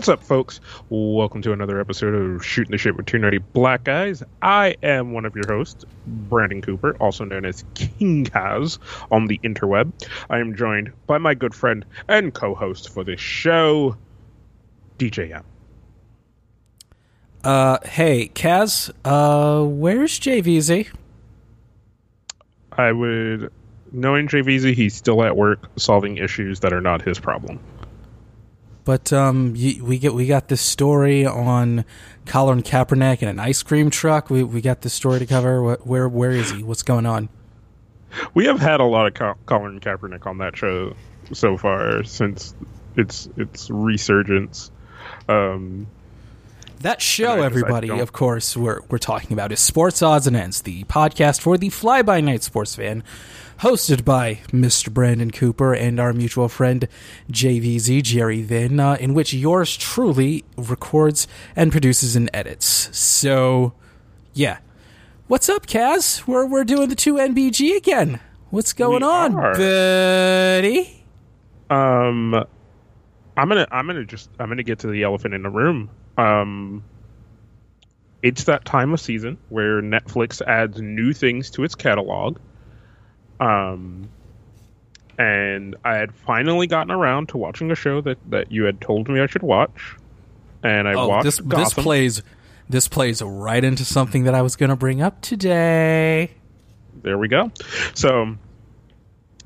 What's up, folks? Welcome to another episode of Shooting the Shit with Two Nerdy Black Guys. I am one of your hosts, Brandon Cooper, also known as King Kaz on the interweb. I am joined by my good friend and co-host for this show, DJ M. Uh, hey, Kaz, uh, where's JVZ? I would, knowing JVZ, he's still at work solving issues that are not his problem. But um, you, we get we got this story on Colin Kaepernick and an ice cream truck. We we got this story to cover. What, where where is he? What's going on? We have had a lot of Col- Colin Kaepernick on that show so far since its its resurgence. Um, that show, everybody, of course, we're we're talking about is Sports Odds and Ends, the podcast for the fly by night sports fan hosted by Mr. Brandon Cooper and our mutual friend JVZ Jerry Vin, uh, in which yours truly records and produces and edits. So, yeah. What's up, Kaz? We're we're doing the two NBG again. What's going we on, are. buddy? Um, I'm gonna I'm gonna just I'm gonna get to the elephant in the room. Um, it's that time of season where Netflix adds new things to its catalog um, and I had finally gotten around to watching a show that, that you had told me I should watch, and I oh, watched. This, Gotham. this plays this plays right into something that I was going to bring up today. There we go. So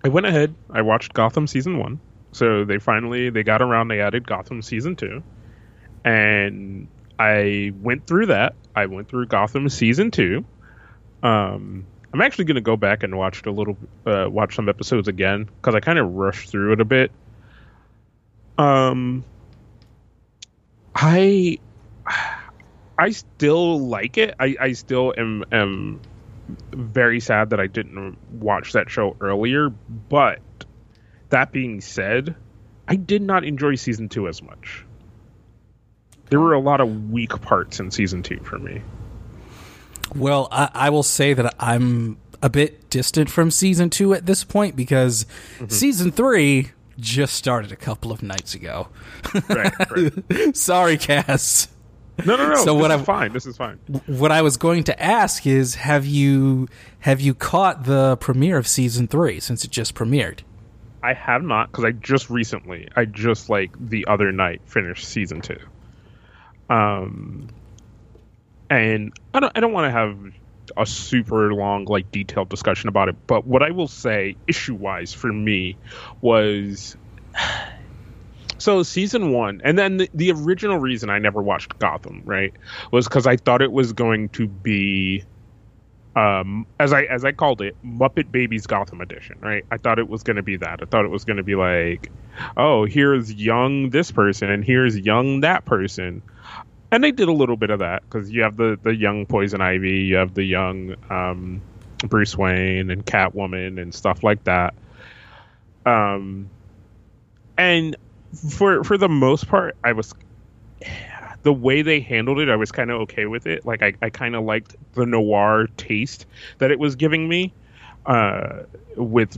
I went ahead. I watched Gotham season one. So they finally they got around. They added Gotham season two, and I went through that. I went through Gotham season two. Um, I'm actually going to go back and watch a little, uh, watch some episodes again because I kind of rushed through it a bit. Um, I, I still like it. I, I still am am very sad that I didn't watch that show earlier. But that being said, I did not enjoy season two as much. There were a lot of weak parts in season two for me. Well, I, I, will say that I'm a bit distant from season two at this point because mm-hmm. season three just started a couple of nights ago. right, right. Sorry, Kaz. No, no, no. So this what I'm fine. This is fine. What I was going to ask is, have you have you caught the premiere of season three since it just premiered? I have not because I just recently, I just like the other night finished season two. Um, and I don't I don't want to have a super long like detailed discussion about it, but what I will say issue wise for me was so season one, and then the, the original reason I never watched Gotham right was because I thought it was going to be um, as I as I called it, Muppet Babies Gotham Edition, right? I thought it was going to be that. I thought it was going to be like, oh, here's young this person and here's young that person and they did a little bit of that because you have the the young Poison Ivy, you have the young um, Bruce Wayne and Catwoman and stuff like that. Um, and for for the most part, I was the way they handled it. I was kind of okay with it. Like I, I kind of liked the noir taste that it was giving me. Uh, with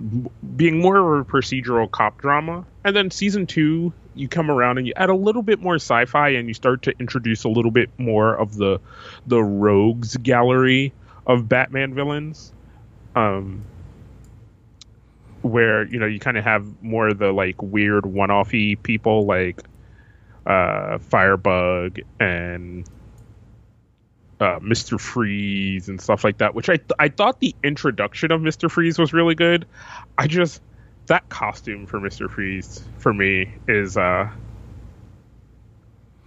being more of a procedural cop drama, and then season two you come around and you add a little bit more sci-fi and you start to introduce a little bit more of the the rogues gallery of Batman villains. Um where you know you kind of have more of the like weird one-offy people like uh Firebug and uh, Mr. Freeze and stuff like that, which I th- I thought the introduction of Mr. Freeze was really good. I just that costume for Mister Freeze for me is uh,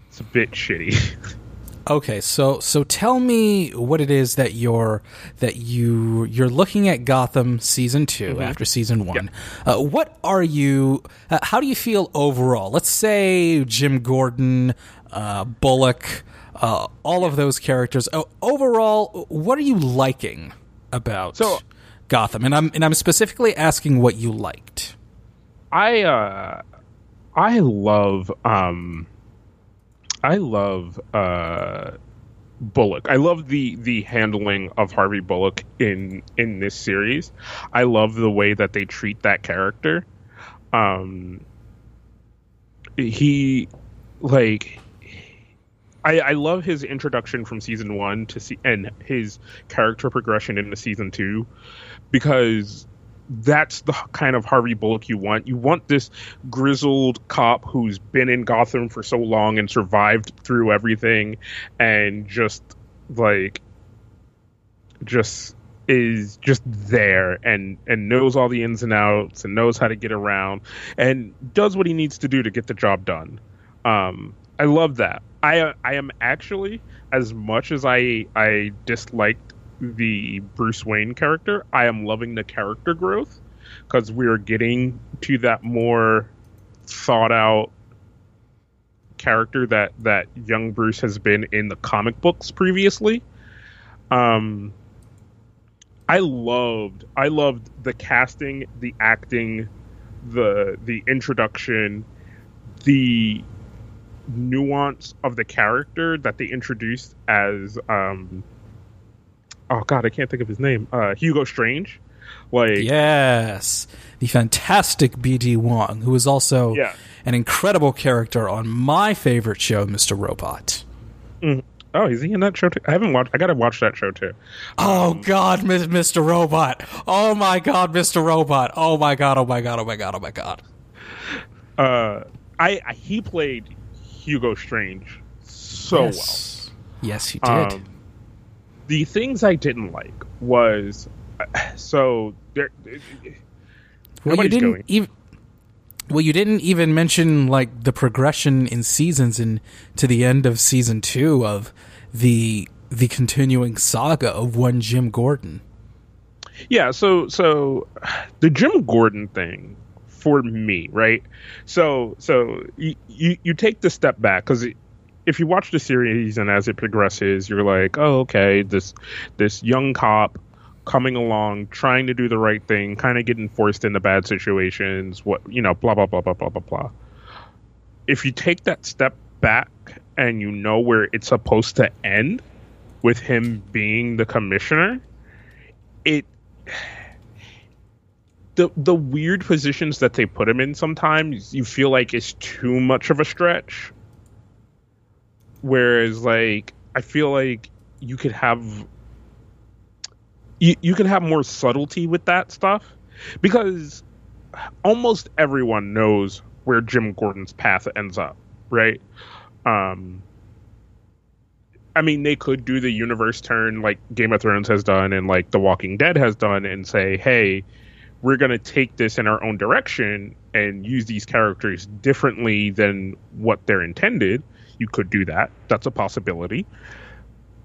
it's a bit shitty. okay, so so tell me what it is that you're that you you're looking at Gotham season 2 mm-hmm. after season one. Uh, what are you? Uh, how do you feel overall? Let's say Jim Gordon, uh, Bullock. Uh, all of those characters. overall, what are you liking about? So Gotham, and I'm and I'm specifically asking what you liked. I uh, I love um, I love uh, Bullock. I love the the handling of Harvey Bullock in in this series. I love the way that they treat that character. Um, he like I, I love his introduction from season one to see and his character progression into season two because that's the kind of Harvey Bullock you want. You want this grizzled cop who's been in Gotham for so long and survived through everything and just like just is just there and and knows all the ins and outs and knows how to get around and does what he needs to do to get the job done. Um, I love that. I I am actually as much as I I disliked the Bruce Wayne character, I am loving the character growth because we are getting to that more thought out character that that young Bruce has been in the comic books previously. Um I loved I loved the casting, the acting, the the introduction, the nuance of the character that they introduced as um oh god i can't think of his name uh hugo strange. Like yes. The fantastic bd wong who is also yeah. an incredible character on my favorite show mr robot. Mm. oh is he in that show too? I haven't watched i gotta watch that show too. Oh um, god mr robot. Oh my god mr robot. Oh my god oh my god oh my god oh my god. Uh I, I he played Hugo Strange so yes. well. Yes, he did. Um, the things I didn't like was so there. Well, you didn't even. Well, you didn't even mention like the progression in seasons and to the end of season two of the the continuing saga of one Jim Gordon. Yeah, so so the Jim Gordon thing for me, right? So so you you, you take the step back because if you watch the series and as it progresses, you're like, oh okay, this this young cop coming along, trying to do the right thing, kind of getting forced into bad situations, what you know, blah blah blah blah blah blah blah. If you take that step back and you know where it's supposed to end with him being the commissioner, it the the weird positions that they put him in sometimes you feel like it's too much of a stretch. Whereas like I feel like you could have you, you could have more subtlety with that stuff because almost everyone knows where Jim Gordon's path ends up, right? Um I mean, they could do the universe turn like Game of Thrones has done and like The Walking Dead has done and say, hey, we're going to take this in our own direction and use these characters differently than what they're intended. You could do that. That's a possibility.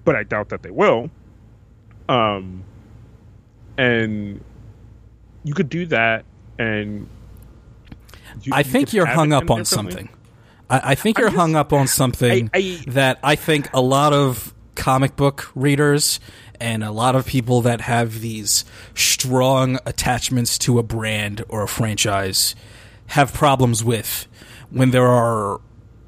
But I doubt that they will. Um, and you could do that and you, I think you are hung up on something. I, I think you're just, hung up on something I, I, that I think a lot of comic book readers and a lot of people that have these strong attachments to a brand or a franchise have problems with when there are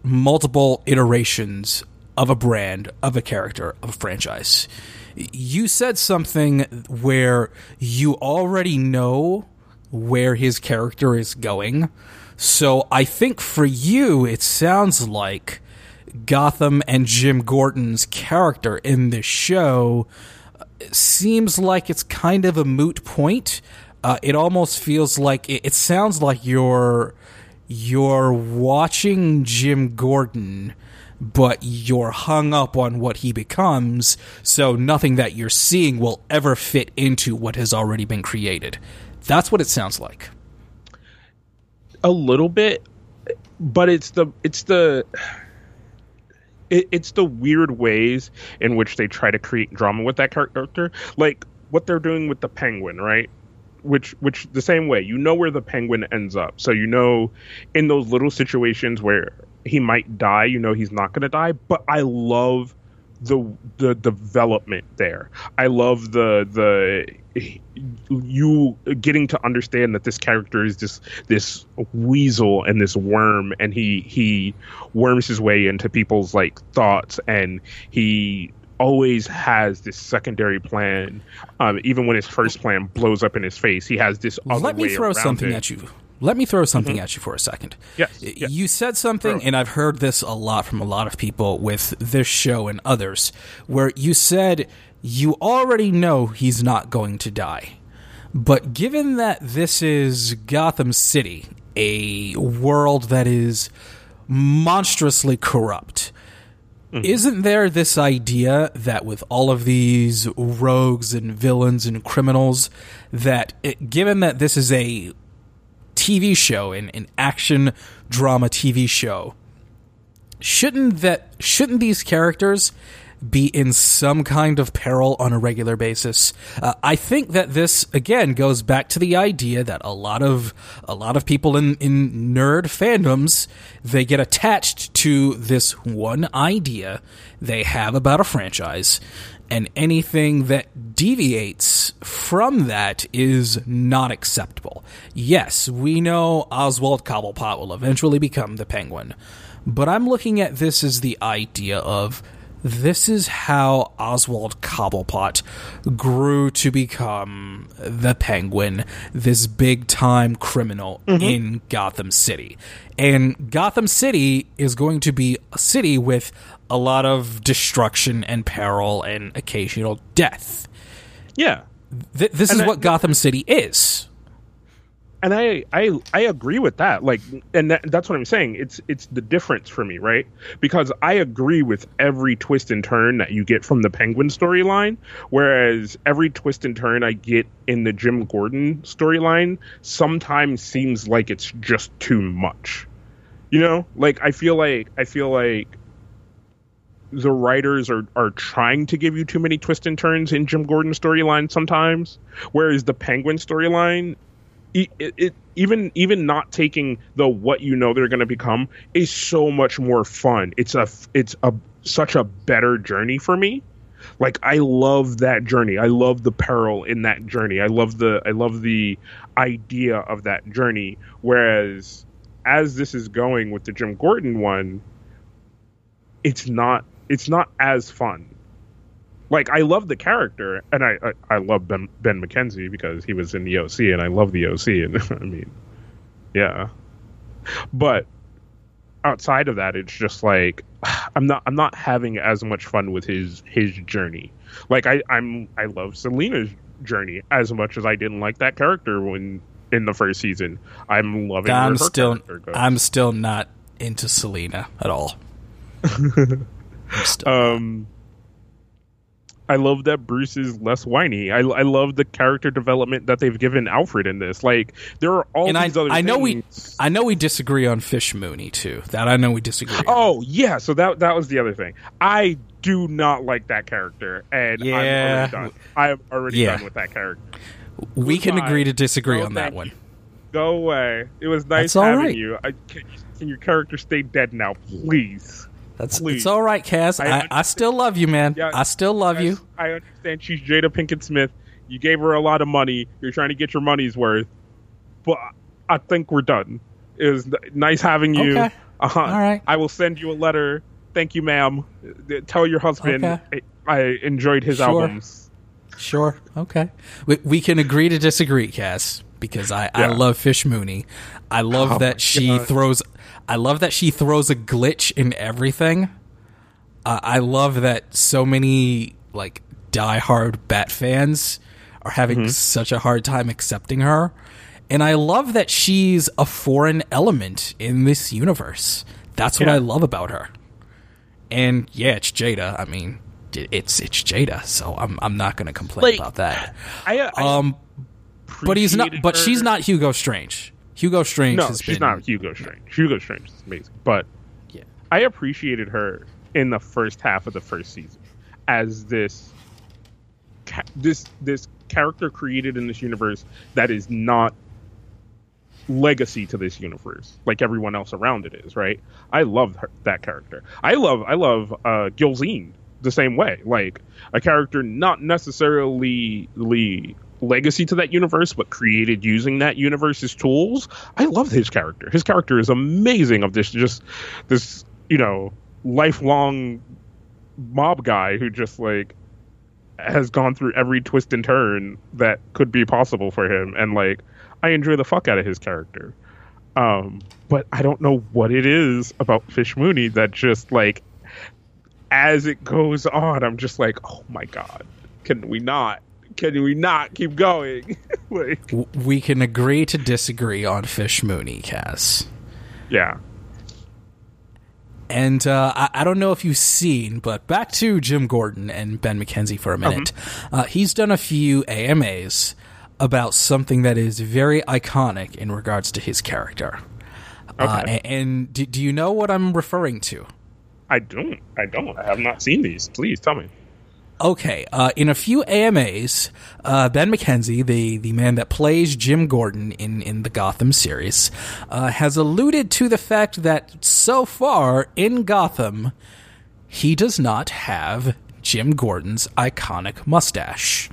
multiple iterations of a brand, of a character, of a franchise. You said something where you already know where his character is going. So I think for you, it sounds like Gotham and Jim Gordon's character in this show seems like it's kind of a moot point. Uh, it almost feels like it, it sounds like you're you're watching Jim Gordon, but you're hung up on what he becomes, so nothing that you're seeing will ever fit into what has already been created. That's what it sounds like. A little bit, but it's the it's the it, it's the weird ways in which they try to create drama with that character, like what they're doing with the penguin, right? Which, which the same way, you know where the penguin ends up. So you know, in those little situations where he might die, you know he's not going to die. But I love the the development there. I love the the you getting to understand that this character is this this weasel and this worm and he he worms his way into people's like thoughts and he always has this secondary plan um, even when his first plan blows up in his face he has this other let me throw something it. at you let me throw something mm-hmm. at you for a second. Yes, yes. You said something, and I've heard this a lot from a lot of people with this show and others, where you said you already know he's not going to die. But given that this is Gotham City, a world that is monstrously corrupt, Mm-hmm. Isn't there this idea that with all of these rogues and villains and criminals, that it, given that this is a TV show, an, an action drama TV show, shouldn't that shouldn't these characters be in some kind of peril on a regular basis. Uh, I think that this again goes back to the idea that a lot of a lot of people in in nerd fandoms they get attached to this one idea they have about a franchise and anything that deviates from that is not acceptable. Yes, we know Oswald Cobblepot will eventually become the Penguin, but I'm looking at this as the idea of this is how Oswald Cobblepot grew to become the Penguin, this big time criminal mm-hmm. in Gotham City. And Gotham City is going to be a city with a lot of destruction and peril and occasional death. Yeah. Th- this and is what Gotham City is and I, I I agree with that. Like, and that, that's what I'm saying. It's it's the difference for me, right? Because I agree with every twist and turn that you get from the Penguin storyline, whereas every twist and turn I get in the Jim Gordon storyline sometimes seems like it's just too much. You know, like I feel like I feel like the writers are are trying to give you too many twists and turns in Jim Gordon storyline sometimes, whereas the Penguin storyline it, it, even even not taking the what you know they're going to become is so much more fun. It's a it's a such a better journey for me. Like I love that journey. I love the peril in that journey. I love the I love the idea of that journey. Whereas as this is going with the Jim Gordon one, it's not it's not as fun like I love the character, and I I, I love Ben Ben McKenzie because he was in the OC, and I love the OC, and I mean, yeah. But outside of that, it's just like I'm not I'm not having as much fun with his his journey. Like I I'm I love Selina's journey as much as I didn't like that character when in the first season. I'm loving. I'm still I'm still not into Selena at all. um I love that Bruce is less whiny. I, I love the character development that they've given Alfred in this. Like there are all and these I, other. I know things. we I know we disagree on Fish Mooney too. That I know we disagree. Oh on. yeah, so that that was the other thing. I do not like that character, and yeah. I'm already done. I am already yeah. done with that character. We Goodbye. can agree to disagree no, on that one. Go away. It was nice That's having right. you. I, can, can your character stay dead now, please? That's Please. it's all right, Kaz. I, I, I, still love you, man. Yeah, I still love you. I understand she's Jada Pinkett Smith. You gave her a lot of money. You're trying to get your money's worth. But I think we're done. It was nice having you. Okay. Uh-huh. All right. I will send you a letter. Thank you, ma'am. Tell your husband okay. I, enjoyed his sure. albums. Sure. Okay. We, we can agree to disagree, Kaz, because I, yeah. I love Fish Mooney. I love oh that she God. throws I love that she throws a glitch in everything. Uh, I love that so many like diehard Bat fans are having mm-hmm. such a hard time accepting her. And I love that she's a foreign element in this universe. That's what yeah. I love about her. And yeah, it's Jada. I mean, it's it's Jada, so I'm I'm not going to complain like, about that. I, I um, but he's not. But her. she's not Hugo Strange. Hugo Strange. No, she's been, not Hugo Strange. Hugo Strange is amazing, but yeah, I appreciated her in the first half of the first season as this this this character created in this universe that is not legacy to this universe like everyone else around it is right i love her, that character i love i love uh Gilzean the same way like a character not necessarily legacy to that universe, but created using that universe's tools. I love his character. His character is amazing. Of this, just this, you know, lifelong mob guy who just like has gone through every twist and turn that could be possible for him, and like I enjoy the fuck out of his character. Um, but I don't know what it is about Fish Mooney that just like as it goes on, I'm just like, oh my god, can we not? Can we not keep going? like, we can agree to disagree on Fish Mooney, Kaz. Yeah. And uh, I, I, don't know if you've seen, but back to Jim Gordon and Ben McKenzie for a minute. Uh-huh. Uh, he's done a few AMAs about something that is very iconic in regards to his character. Uh, okay. Uh, and, and do, do, you know what I'm referring to? I don't. I don't. I have not seen these. Please tell me. Okay, uh, in a few AMAs, uh, Ben McKenzie, the, the man that plays Jim Gordon in, in the Gotham series, uh, has alluded to the fact that so far in Gotham, he does not have Jim Gordon's iconic mustache.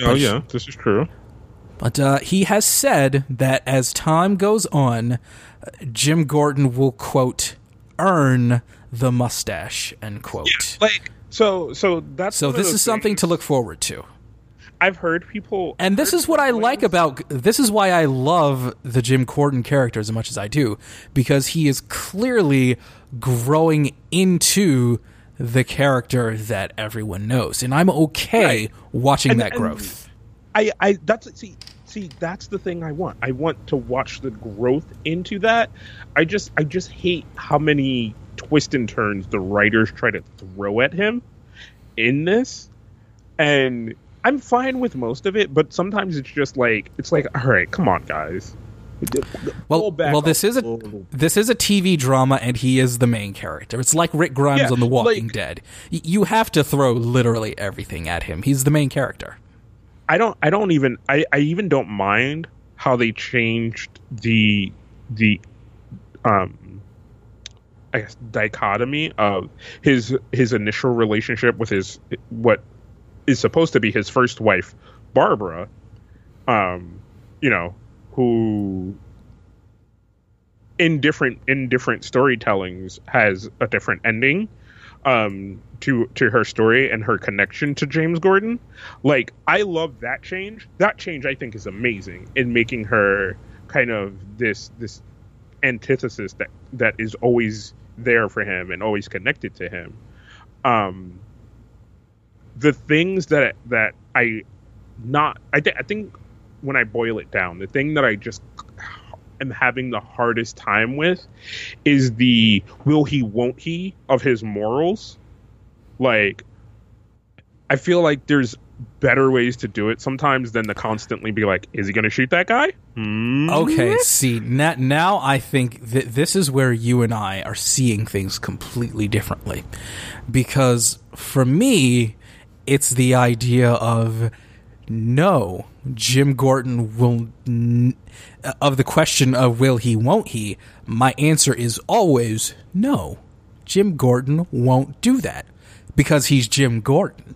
Oh, yeah, this is true. But uh, he has said that as time goes on, Jim Gordon will, quote, earn the mustache, end quote. Yeah, like so, so that's so. This is things. something to look forward to. I've heard people, and this is what I like about. This is why I love the Jim Gordon character as much as I do, because he is clearly growing into the character that everyone knows, and I'm okay right. watching and, that growth. I, I, that's see, see, that's the thing I want. I want to watch the growth into that. I just, I just hate how many twists and turns the writers try to throw at him in this. And I'm fine with most of it, but sometimes it's just like it's like, all right, come on, guys. Well, well, this is a this is a TV drama, and he is the main character. It's like Rick Grimes yeah, on The Walking like, Dead. Y- you have to throw literally everything at him. He's the main character. I don't. I don't even. I, I even don't mind how they changed the the um I guess dichotomy of his his initial relationship with his what is supposed to be his first wife, Barbara, um, you know, who in different in different storytellings has a different ending um to to her story and her connection to James Gordon. Like I love that change. That change I think is amazing in making her kind of this this antithesis that that is always there for him and always connected to him. Um, the things that that I not I, th- I think when I boil it down, the thing that I just am having the hardest time with is the will he won't he of his morals. Like I feel like there's better ways to do it sometimes than to constantly be like, is he going to shoot that guy? Mm-hmm. Okay, see, now, now I think that this is where you and I are seeing things completely differently. Because for me, it's the idea of no, Jim Gordon will. N- of the question of will he, won't he, my answer is always no. Jim Gordon won't do that because he's Jim Gordon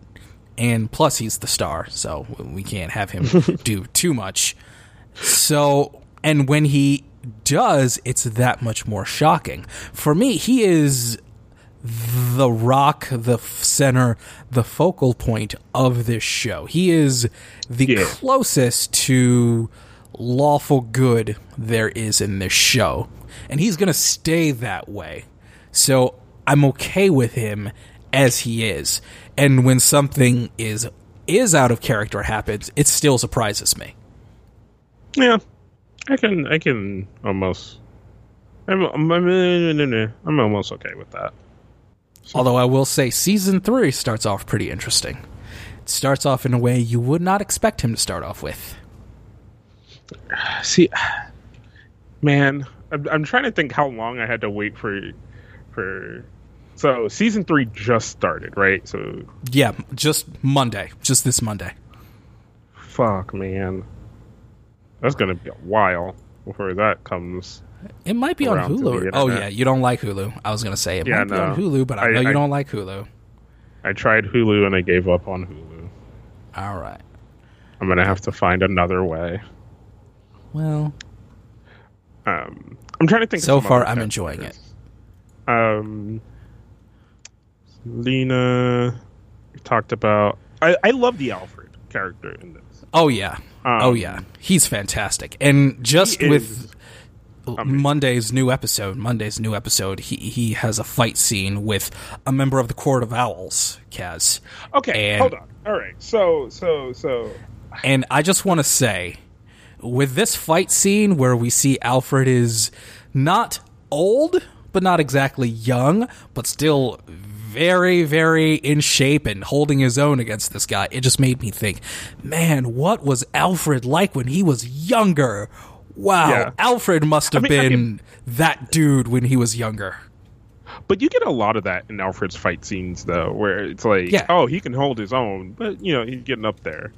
and plus he's the star, so we can't have him do too much. So, and when he does, it's that much more shocking. For me, he is the rock, the center, the focal point of this show. He is the yeah. closest to lawful good there is in this show. And he's going to stay that way. So I'm okay with him as he is. And when something is is out of character happens, it still surprises me. Yeah, I can I can almost I'm I'm, I'm almost okay with that. So. Although I will say, season three starts off pretty interesting. It starts off in a way you would not expect him to start off with. See, man, I'm, I'm trying to think how long I had to wait for for so season three just started, right? So yeah, just Monday, just this Monday. Fuck, man, that's gonna be a while before that comes. It might be on Hulu. Oh yeah, you don't like Hulu. I was gonna say it yeah, might no. be on Hulu, but I, I know you I, don't like Hulu. I tried Hulu and I gave up on Hulu. All right. I'm gonna have to find another way. Well, um, I'm trying to think. So far, I'm enjoying it. Um, Lena talked about. I, I love the Alfred character in this. Oh yeah, um, oh yeah, he's fantastic, and just with Monday's new episode, Monday's new episode, he he has a fight scene with a member of the Court of Owls, Kaz. Okay, and, hold on. All right, so so so, and I just want to say, with this fight scene where we see Alfred is not old, but not exactly young, but still very, very in shape and holding his own against this guy. It just made me think, man, what was Alfred like when he was younger? Wow, yeah. Alfred must have I mean, been I mean, that dude when he was younger. But you get a lot of that in Alfred's fight scenes, though, where it's like, yeah. oh, he can hold his own, but you know, he's getting up there.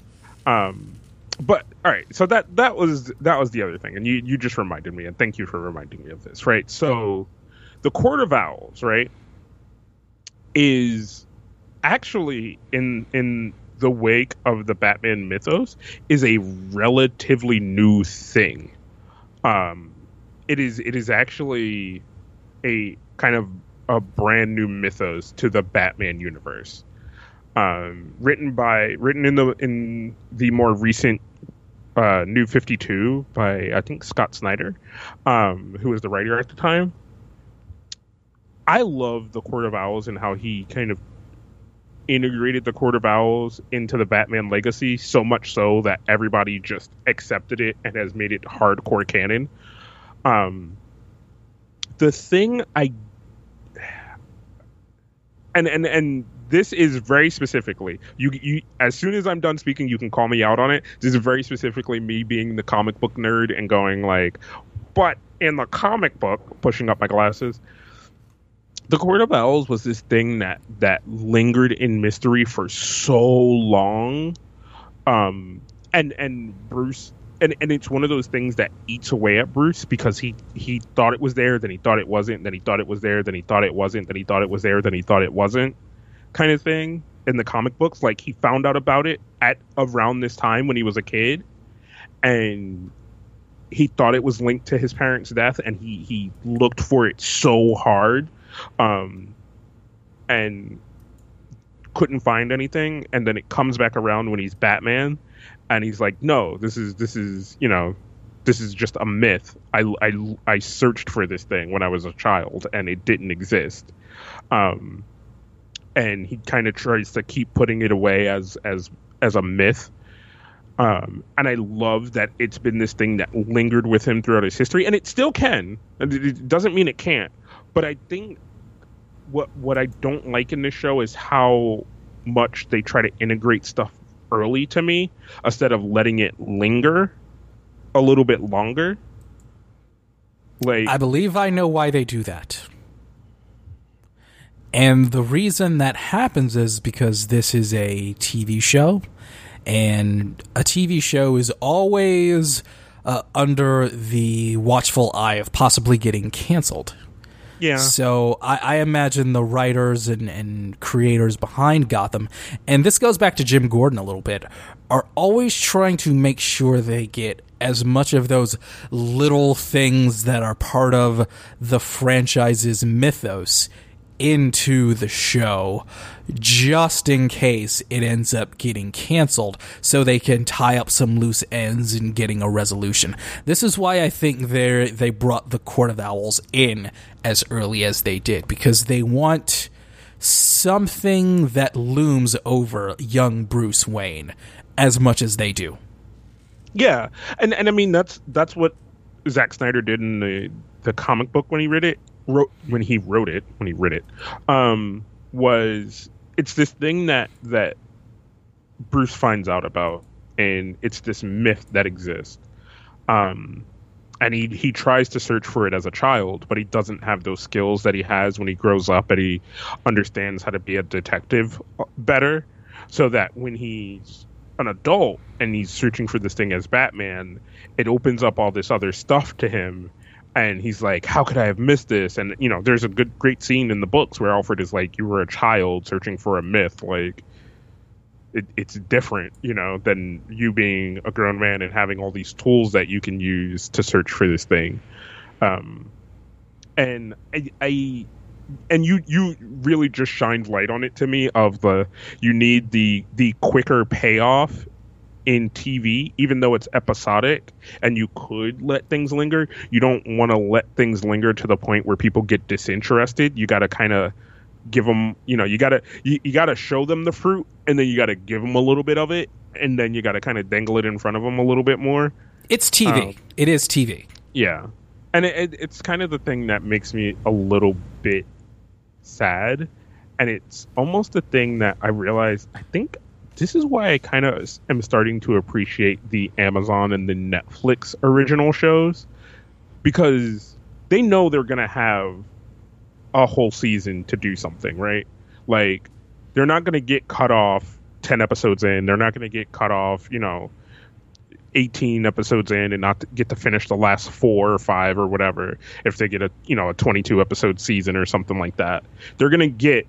Um, but all right, so that that was that was the other thing, and you you just reminded me, and thank you for reminding me of this, right? So, the Court of Owls, right, is actually in in the wake of the Batman mythos is a relatively new thing. Um, it is it is actually a kind of a brand new mythos to the Batman universe. Um, written by written in the in the more recent uh, New Fifty Two by I think Scott Snyder, um, who was the writer at the time. I love the Court of Owls and how he kind of integrated the Court of Owls into the Batman legacy so much so that everybody just accepted it and has made it hardcore canon. Um, the thing I and and and this is very specifically you you as soon as I'm done speaking, you can call me out on it. This is very specifically me being the comic book nerd and going like, but in the comic book, pushing up my glasses the Court of Owls was this thing that that lingered in mystery for so long, um, and and Bruce and and it's one of those things that eats away at Bruce because he he thought it was there, then he thought it wasn't, then he thought it was there, then he thought it wasn't, then he thought it was there, then he thought it wasn't, kind of thing. In the comic books, like he found out about it at around this time when he was a kid, and he thought it was linked to his parents' death, and he he looked for it so hard um, and couldn't find anything. And then it comes back around when he's Batman, and he's like, "No, this is this is you know." This is just a myth. I, I, I searched for this thing when I was a child and it didn't exist. Um, and he kind of tries to keep putting it away as as as a myth um, and I love that it's been this thing that lingered with him throughout his history, and it still can. It doesn't mean it can't, but I think what what I don't like in this show is how much they try to integrate stuff early to me instead of letting it linger a little bit longer. Like I believe I know why they do that. And the reason that happens is because this is a TV show and a TV show is always uh, under the watchful eye of possibly getting canceled. Yeah. So I, I imagine the writers and, and creators behind Gotham, and this goes back to Jim Gordon a little bit, are always trying to make sure they get as much of those little things that are part of the franchise's mythos into the show just in case it ends up getting canceled so they can tie up some loose ends and getting a resolution. This is why I think they they brought the Court of Owls in as early as they did because they want something that looms over young Bruce Wayne as much as they do. Yeah. And and I mean that's that's what Zack Snyder did in the the comic book when he read it wrote when he wrote it when he read it um, was it's this thing that that Bruce finds out about, and it's this myth that exists. Um, and he he tries to search for it as a child, but he doesn't have those skills that he has when he grows up, and he understands how to be a detective better. So that when he's an adult and he's searching for this thing as Batman, it opens up all this other stuff to him and he's like, "How could I have missed this?" And you know, there's a good, great scene in the books where Alfred is like, "You were a child searching for a myth. Like, it, it's different, you know, than you being a grown man and having all these tools that you can use to search for this thing." Um, and I, I and you you really just shined light on it to me of the you need the the quicker payoff in TV, even though it's episodic and you could let things linger, you don't want to let things linger to the point where people get disinterested. You got to kind of give them, you know, you got to you, you got to show them the fruit and then you got to give them a little bit of it and then you got to kind of dangle it in front of them a little bit more. It's TV. Um, it is TV. Yeah. And it, it, it's kind of the thing that makes me a little bit sad and it's almost a thing that I realize I think this is why I kind of am starting to appreciate the Amazon and the Netflix original shows because they know they're going to have a whole season to do something, right? Like they're not going to get cut off 10 episodes in. They're not going to get cut off, you know, 18 episodes in and not get to finish the last 4 or 5 or whatever if they get a, you know, a 22 episode season or something like that. They're going to get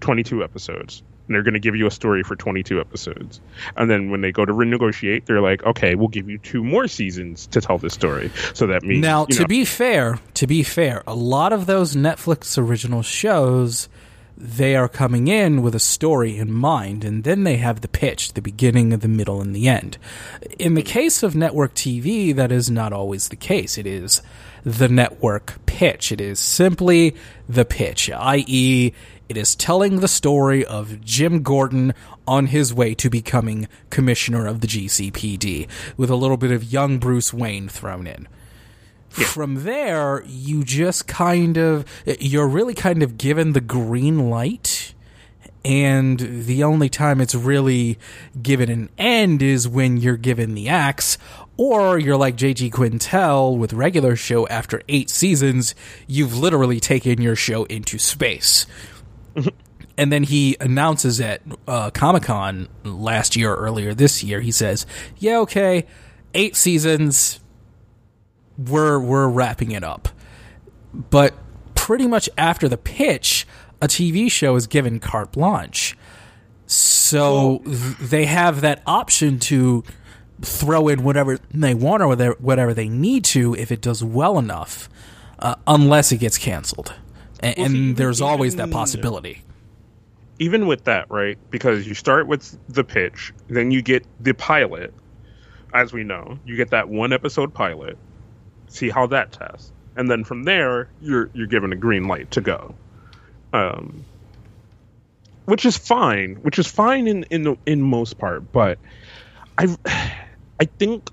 22 episodes and they're going to give you a story for 22 episodes. And then when they go to renegotiate, they're like, okay, we'll give you two more seasons to tell this story. So that means. Now, to know, be fair, to be fair, a lot of those Netflix original shows. They are coming in with a story in mind, and then they have the pitch, the beginning, the middle, and the end. In the case of network TV, that is not always the case. It is the network pitch. It is simply the pitch, i.e., it is telling the story of Jim Gordon on his way to becoming commissioner of the GCPD, with a little bit of young Bruce Wayne thrown in. Yeah. From there, you just kind of, you're really kind of given the green light. And the only time it's really given an end is when you're given the axe, or you're like JG Quintel with regular show after eight seasons, you've literally taken your show into space and then he announces at uh, Comic Con last year or earlier this year, he says, "Yeah, okay, eight seasons. We're we're wrapping it up." But pretty much after the pitch, a TV show is given carte blanche, so th- they have that option to throw in whatever they want or whatever, whatever they need to if it does well enough, uh, unless it gets canceled and, well, see, there's even, always that possibility. Even with that, right? Because you start with the pitch, then you get the pilot. As we know, you get that one episode pilot, see how that tests, and then from there, you're you're given a green light to go. Um, which is fine, which is fine in in in most part, but I I think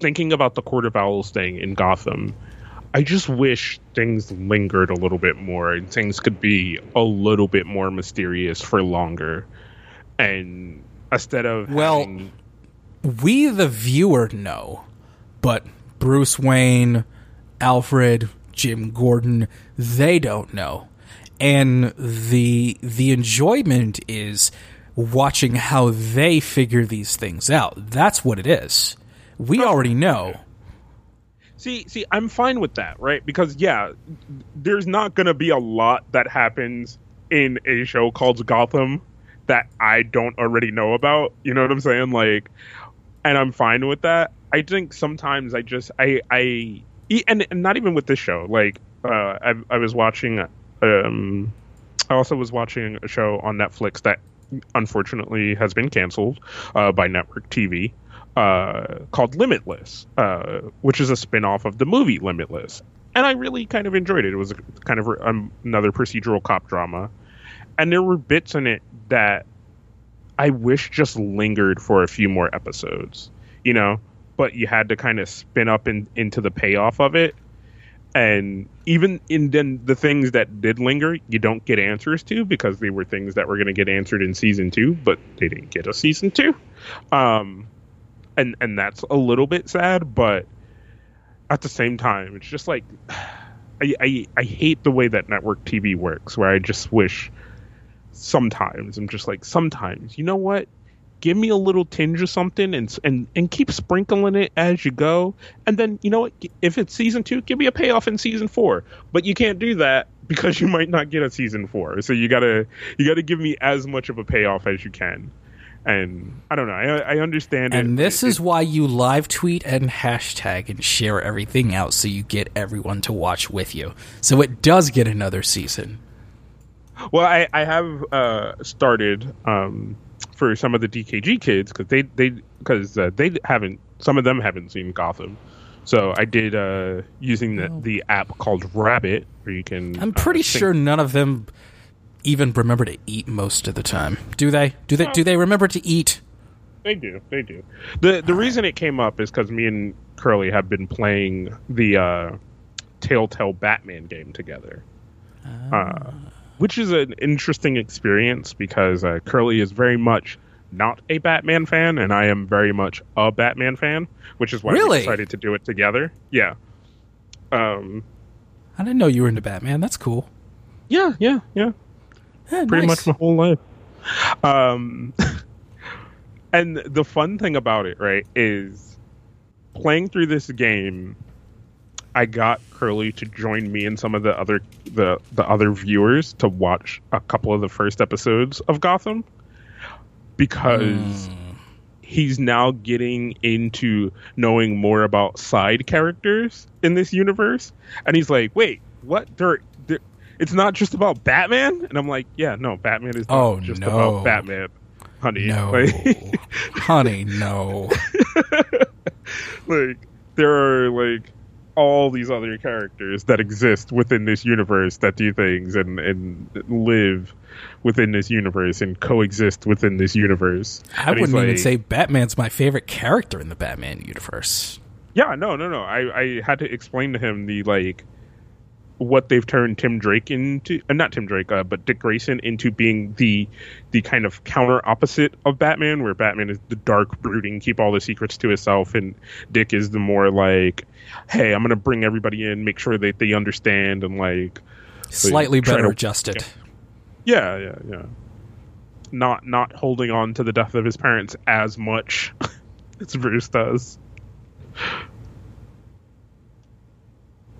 thinking about the Court of Owls thing in Gotham I just wish things lingered a little bit more and things could be a little bit more mysterious for longer. And instead of well, having... we the viewer know, but Bruce Wayne, Alfred, Jim Gordon, they don't know. And the the enjoyment is watching how they figure these things out. That's what it is. We already know. See, see, I'm fine with that, right? Because yeah, there's not gonna be a lot that happens in a show called Gotham that I don't already know about. You know what I'm saying? Like, and I'm fine with that. I think sometimes I just I I and, and not even with this show. Like, uh, I, I was watching. Um, I also was watching a show on Netflix that unfortunately has been canceled uh, by network TV uh, called Limitless, uh, which is a spin-off of the movie Limitless. And I really kind of enjoyed it. It was kind of um, another procedural cop drama. And there were bits in it that I wish just lingered for a few more episodes, you know, but you had to kind of spin up in, into the payoff of it. And even in then the things that did linger, you don't get answers to because they were things that were going to get answered in season two, but they didn't get a season two. Um, and and that's a little bit sad but at the same time it's just like I, I i hate the way that network tv works where i just wish sometimes i'm just like sometimes you know what? Give me a little tinge of something and and and keep sprinkling it as you go and then you know what? If it's season two give me a payoff in season four. But you can't do that because you might not get a season four so you gotta you gotta give me as much of a payoff as you can and I don't know. I, I understand. And it. this it, is why you live tweet and hashtag and share everything out, so you get everyone to watch with you. So it does get another season. Well, I I have uh, started um, for some of the DKG kids because they they because uh, they haven't some of them haven't seen Gotham. So I did uh, using the, the app called Rabbit, where you can. I'm pretty uh, sure none of them even remember to eat most of the time. Do they? Do they? Do they remember to eat? They do. They do. the The reason it came up is because me and Curly have been playing the uh, Telltale Batman game together, uh, which is an interesting experience because uh, Curly is very much not a Batman fan, and I am very much a Batman fan, which is why Really? we decided to do it together. Yeah. Um. I didn't know you were into Batman. That's cool. Yeah. Yeah. Yeah. Pretty nice. much my whole life. Um, and the fun thing about it, right, is playing through this game. I got Curly to join me and some of the other the the other viewers to watch a couple of the first episodes of Gotham because he's now getting into knowing more about side characters in this universe and he's like wait what there, there it's not just about batman and i'm like yeah no batman is not Oh, just no. about batman honey No, like, honey, no. like there are like all these other characters that exist within this universe that do things and and live within this universe and coexist within this universe I And wouldn't even like- say Batman's my favorite character in the Batman universe. Yeah, no, no, no. I, I had to explain to him the like what they've turned Tim Drake into, uh, not Tim Drake, uh, but Dick Grayson into being the the kind of counter opposite of Batman, where Batman is the dark, brooding, keep all the secrets to himself, and Dick is the more like, hey, I'm gonna bring everybody in, make sure that they understand, and like, Slightly try better to- adjusted. yeah, yeah, yeah. Not not holding on to the death of his parents as much as Bruce does.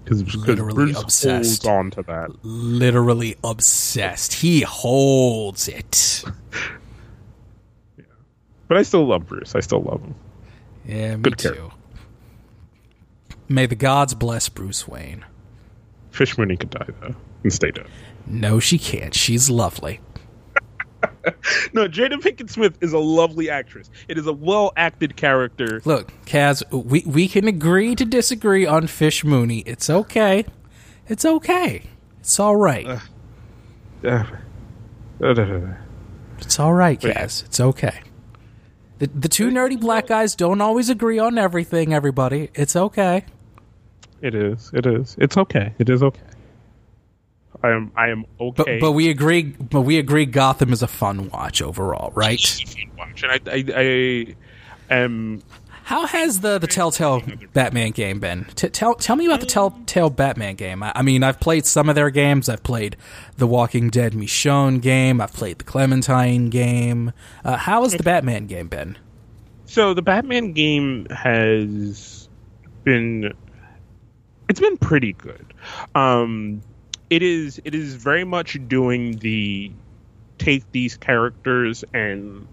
Because Literally Bruce obsessed. holds on to that. Literally obsessed. He holds it. But I still love Bruce. I still love him. Yeah, me Good too. character. May the gods bless Bruce Wayne. Fish Mooney could die though and stay dead. No, she can't. She's lovely. No, Jada Pinkett Smith is a lovely actress. It is a well acted character. Look, Kaz, we we can agree to disagree on Fish Mooney. It's okay. It's okay. It's all right. Uh, It's all right. Kaz. It's okay. The the two nerdy black guys don't always agree on everything. Everybody, it's okay. It is. It is. It's okay. It is okay. I am. I am But okay. but we agree. But we agree. Gotham is a fun watch overall, right? watch, and I, I, I am. How has the the Telltale Batman game been? T- tell tell me about the Telltale Batman game. I, I mean, I've played some of their games. I've played the Walking Dead Michonne game. I've played the Clementine game. Uh, how has the Batman game been? So the Batman game has been. It's been pretty good. Um, it is. It is very much doing the take these characters and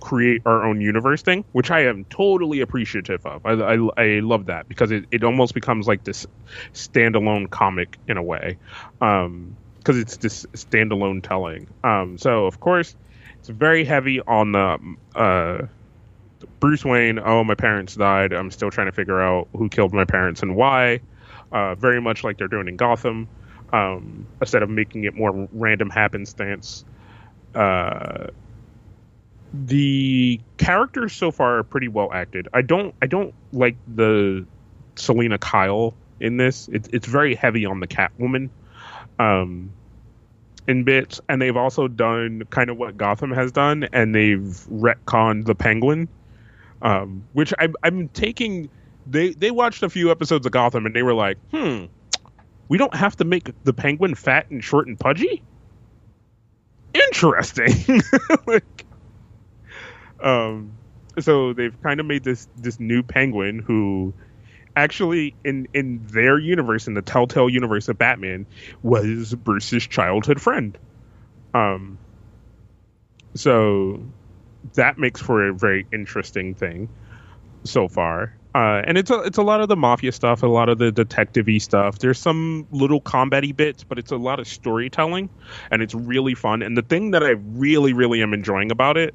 create our own universe thing, which I am totally appreciative of. I, I, I love that because it, it almost becomes like this standalone comic in a way, because it's this standalone telling. Um, so of course, it's very heavy on the uh, Bruce Wayne. Oh, my parents died. I'm still trying to figure out who killed my parents and why. Uh, very much like they're doing in Gotham. Um, instead of making it more random happenstance. Uh, the characters so far are pretty well acted. I don't I don't like the Selina Kyle in this. It's it's very heavy on the Catwoman. Um in bits, and they've also done kind of what Gotham has done, and they've retconned the Penguin, um, which I'm, I'm taking. They they watched a few episodes of Gotham, and they were like, "Hmm, we don't have to make the Penguin fat and short and pudgy." Interesting. like, um, so they've kind of made this this new Penguin who actually in in their universe in the telltale universe of batman was bruce's childhood friend um so that makes for a very interesting thing so far uh, and it's a it's a lot of the mafia stuff, a lot of the detective-y stuff. There's some little combat-y bits, but it's a lot of storytelling, and it's really fun. And the thing that I really, really am enjoying about it,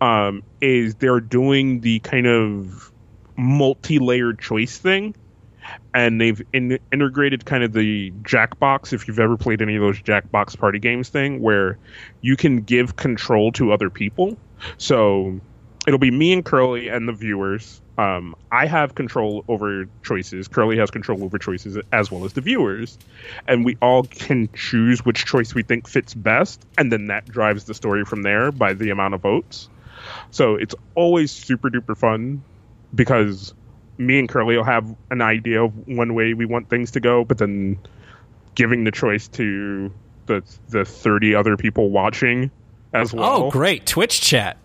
um, is they're doing the kind of multi-layered choice thing and they've in- integrated kind of the Jackbox. If you've ever played any of those Jackbox party games, thing where you can give control to other people. So it'll be me and Curly and the viewers. Um, I have control over choices. Curly has control over choices as well as the viewers, and we all can choose which choice we think fits best, and then that drives the story from there by the amount of votes. So it's always super duper fun because me and Curly will have an idea of one way we want things to go, but then giving the choice to the the thirty other people watching as well. Oh, great! Twitch chat.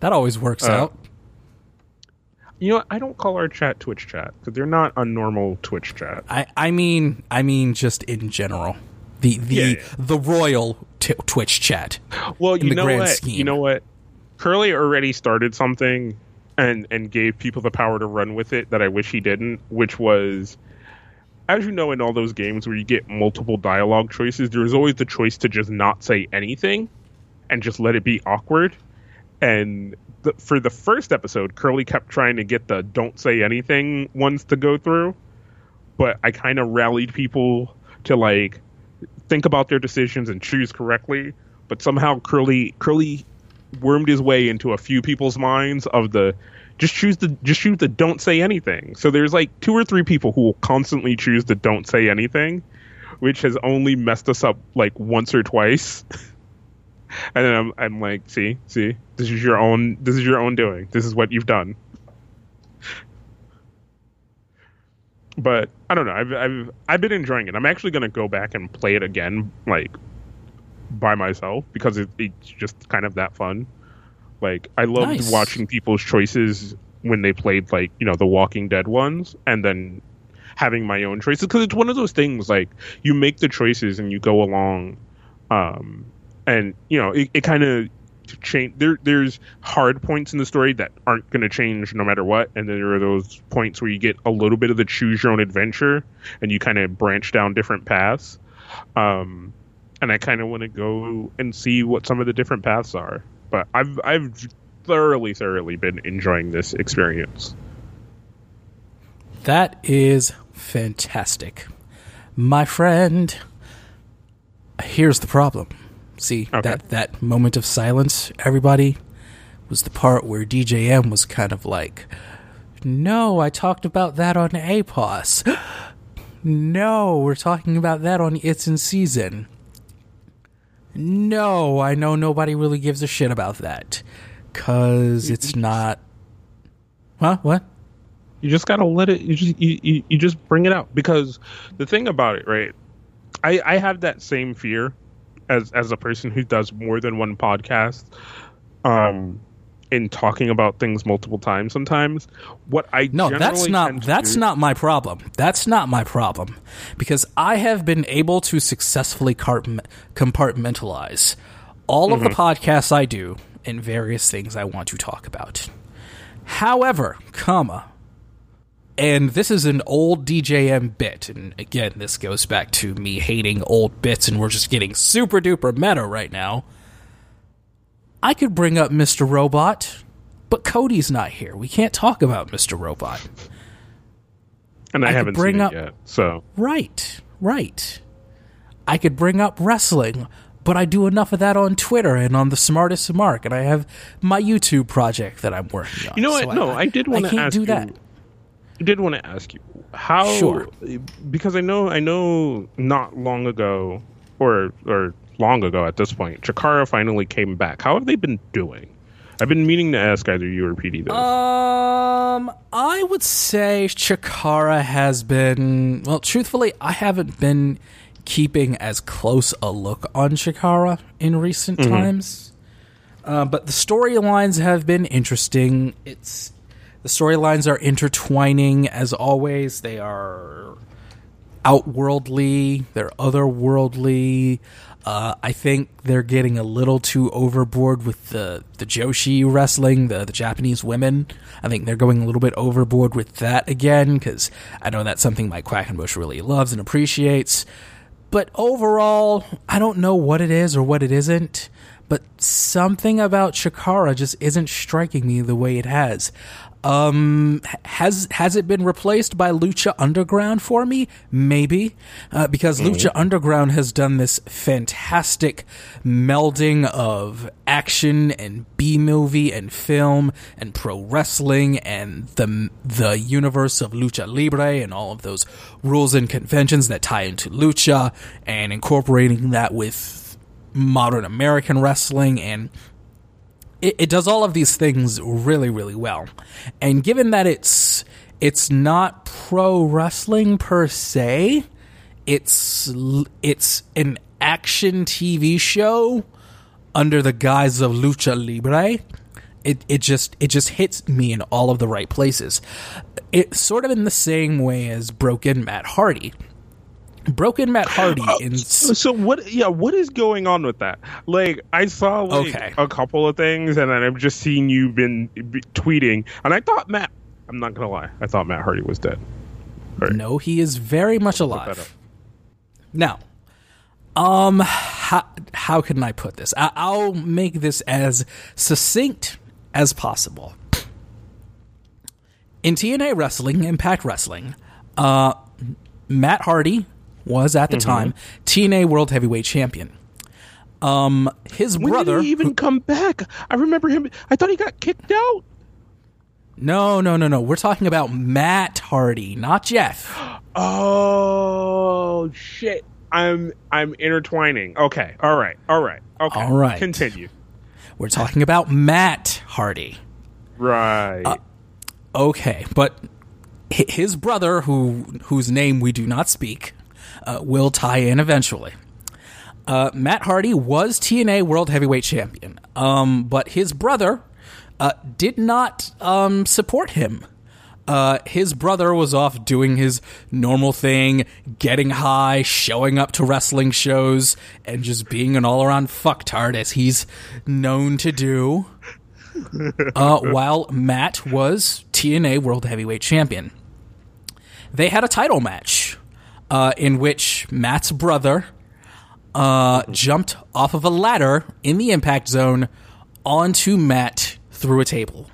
That always works uh, out. You know, I don't call our chat Twitch chat because they're not a normal Twitch chat. I, I mean, I mean, just in general, the the yeah, yeah. the royal t- Twitch chat. Well, you know what? Scheme. You know what? Curly already started something and and gave people the power to run with it that I wish he didn't, which was as you know in all those games where you get multiple dialogue choices, there's always the choice to just not say anything and just let it be awkward. And the, for the first episode, Curly kept trying to get the don't say anything ones to go through, but I kind of rallied people to like think about their decisions and choose correctly. But somehow Curly Curly wormed his way into a few people's minds of the just choose the just choose the don't say anything. So there's like two or three people who will constantly choose the don't say anything, which has only messed us up like once or twice. and then I'm I'm like, see, see, this is your own this is your own doing. This is what you've done. But I don't know. I've I've I've been enjoying it. I'm actually gonna go back and play it again, like by myself because it, it's just kind of that fun. Like I loved nice. watching people's choices when they played like you know the Walking Dead ones, and then having my own choices because it's one of those things like you make the choices and you go along, um, and you know it, it kind of change. There, there's hard points in the story that aren't going to change no matter what, and then there are those points where you get a little bit of the choose your own adventure, and you kind of branch down different paths. Um, and I kind of want to go and see what some of the different paths are. But I've I've thoroughly thoroughly been enjoying this experience. That is fantastic. My friend, here's the problem. See, okay. that that moment of silence everybody was the part where DJM was kind of like, "No, I talked about that on APOS." no, we're talking about that on It's in Season. No, I know nobody really gives a shit about that. Cause it's not. Huh? What? You just gotta let it. You just you, you, you just bring it out because the thing about it, right? I I have that same fear as as a person who does more than one podcast. Um, in talking about things multiple times sometimes what i no that's not that's do, not my problem that's not my problem because i have been able to successfully compartmentalize all of mm-hmm. the podcasts i do and various things i want to talk about however comma and this is an old DJM bit. And again, this goes back to me hating old bits, and we're just getting super duper meta right now. I could bring up Mr. Robot, but Cody's not here. We can't talk about Mr. Robot. And I, I haven't bring seen up, it yet, so right, right. I could bring up wrestling, but I do enough of that on Twitter and on the Smartest Mark, and I have my YouTube project that I'm working on. You know what? So no, I, I, did want to ask do you, that. I did want to ask you how, sure. because I know I know not long ago, or or long ago at this point. Chikara finally came back. How have they been doing? I've been meaning to ask either you or PD this. Um, I would say Chikara has been. Well, truthfully, I haven't been keeping as close a look on Chikara in recent mm-hmm. times. Uh, but the storylines have been interesting. It's the storylines are intertwining as always. They are outworldly. They're otherworldly. Uh, I think they're getting a little too overboard with the, the Joshi wrestling, the, the Japanese women. I think they're going a little bit overboard with that again, because I know that's something Mike Quackenbush really loves and appreciates. But overall, I don't know what it is or what it isn't, but something about Chikara just isn't striking me the way it has. Um, has has it been replaced by Lucha Underground for me? Maybe, uh, because mm-hmm. Lucha Underground has done this fantastic melding of action and B movie and film and pro wrestling and the the universe of Lucha Libre and all of those rules and conventions that tie into Lucha and incorporating that with modern American wrestling and it, it does all of these things really, really well. And given that it's it's not pro wrestling per se, it's it's an action TV show under the guise of lucha libre. It it just it just hits me in all of the right places. It's sort of in the same way as Broken Matt Hardy Broken Matt Hardy uh, in. So what? Yeah, what is going on with that? Like, I saw like okay. a couple of things, and then I've just seen you been tweeting, and I thought Matt. I'm not gonna lie, I thought Matt Hardy was dead. Right. No, he is very much alive. Now, um, how how can I put this? I, I'll make this as succinct as possible. In TNA Wrestling, Impact Wrestling, uh, Matt Hardy was at the mm-hmm. time TNA World Heavyweight Champion. Um, his when brother did he even who, come back. I remember him. I thought he got kicked out. No, no, no, no. We're talking about Matt Hardy, not Jeff. Oh shit! I'm I'm intertwining. Okay, all right, all right, okay. All right. Continue. We're talking about Matt Hardy. Right. Uh, okay, but his brother, who whose name we do not speak, uh, will tie in eventually. Uh, Matt Hardy was TNA World Heavyweight Champion, um, but his brother uh, did not um, support him. Uh, his brother was off doing his normal thing, getting high, showing up to wrestling shows, and just being an all around fucktard as he's known to do. Uh, while Matt was TNA World Heavyweight Champion. They had a title match uh, in which Matt's brother uh, jumped off of a ladder in the impact zone onto Matt through a table.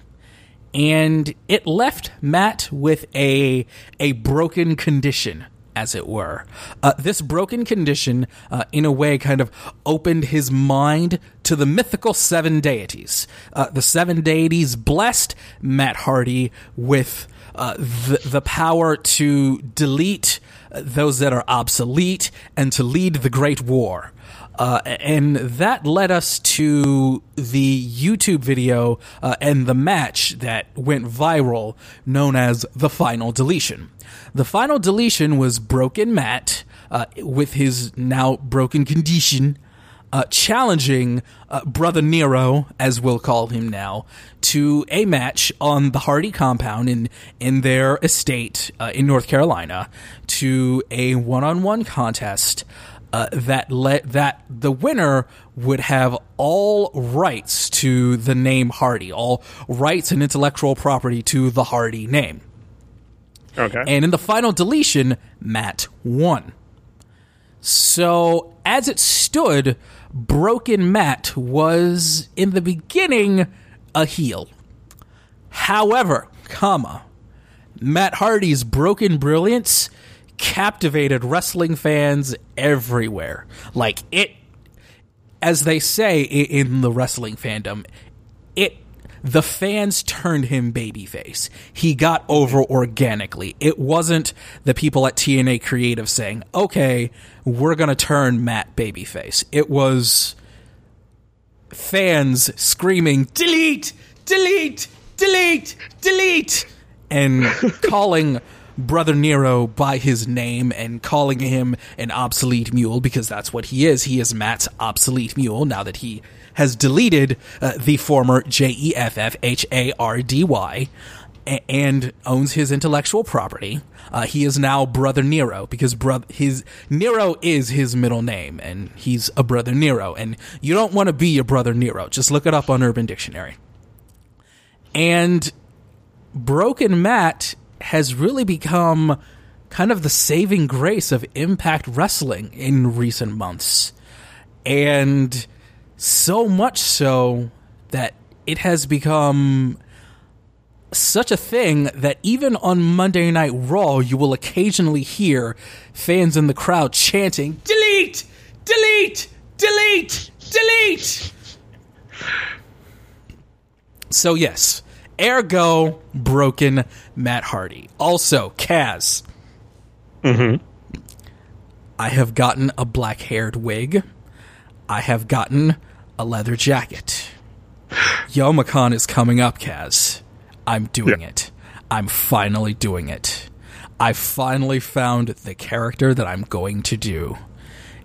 And it left Matt with a a broken condition, as it were. Uh, this broken condition, uh, in a way, kind of opened his mind to the mythical seven deities. Uh, the seven deities blessed Matt Hardy with uh, the, the power to delete those that are obsolete, and to lead the Great War. Uh, and that led us to the YouTube video uh, and the match that went viral, known as the Final Deletion. The Final Deletion was Broken Matt uh, with his now broken condition uh, challenging uh, Brother Nero, as we'll call him now, to a match on the Hardy compound in in their estate uh, in North Carolina to a one on one contest. Uh, that let that the winner would have all rights to the name Hardy, all rights and intellectual property to the Hardy name. Okay. And in the final deletion, Matt won. So as it stood, Broken Matt was in the beginning a heel. However, comma, Matt Hardy's broken brilliance captivated wrestling fans everywhere. Like it as they say in the wrestling fandom, the fans turned him babyface. He got over organically. It wasn't the people at TNA Creative saying, okay, we're going to turn Matt babyface. It was fans screaming, delete, delete, delete, delete, and calling Brother Nero by his name and calling him an obsolete mule because that's what he is. He is Matt's obsolete mule now that he has deleted uh, the former J E F F H A R D Y and owns his intellectual property. Uh, he is now Brother Nero because brother his Nero is his middle name, and he's a Brother Nero. And you don't want to be your Brother Nero. Just look it up on Urban Dictionary. And Broken Matt has really become kind of the saving grace of Impact Wrestling in recent months, and So much so that it has become such a thing that even on Monday Night Raw, you will occasionally hear fans in the crowd chanting, Delete! Delete! Delete! Delete! So, yes, ergo, broken Matt Hardy. Also, Kaz. Mm-hmm. I have gotten a black haired wig. I have gotten a leather jacket. Youmacon is coming up, Kaz. I'm doing yeah. it. I'm finally doing it. I finally found the character that I'm going to do.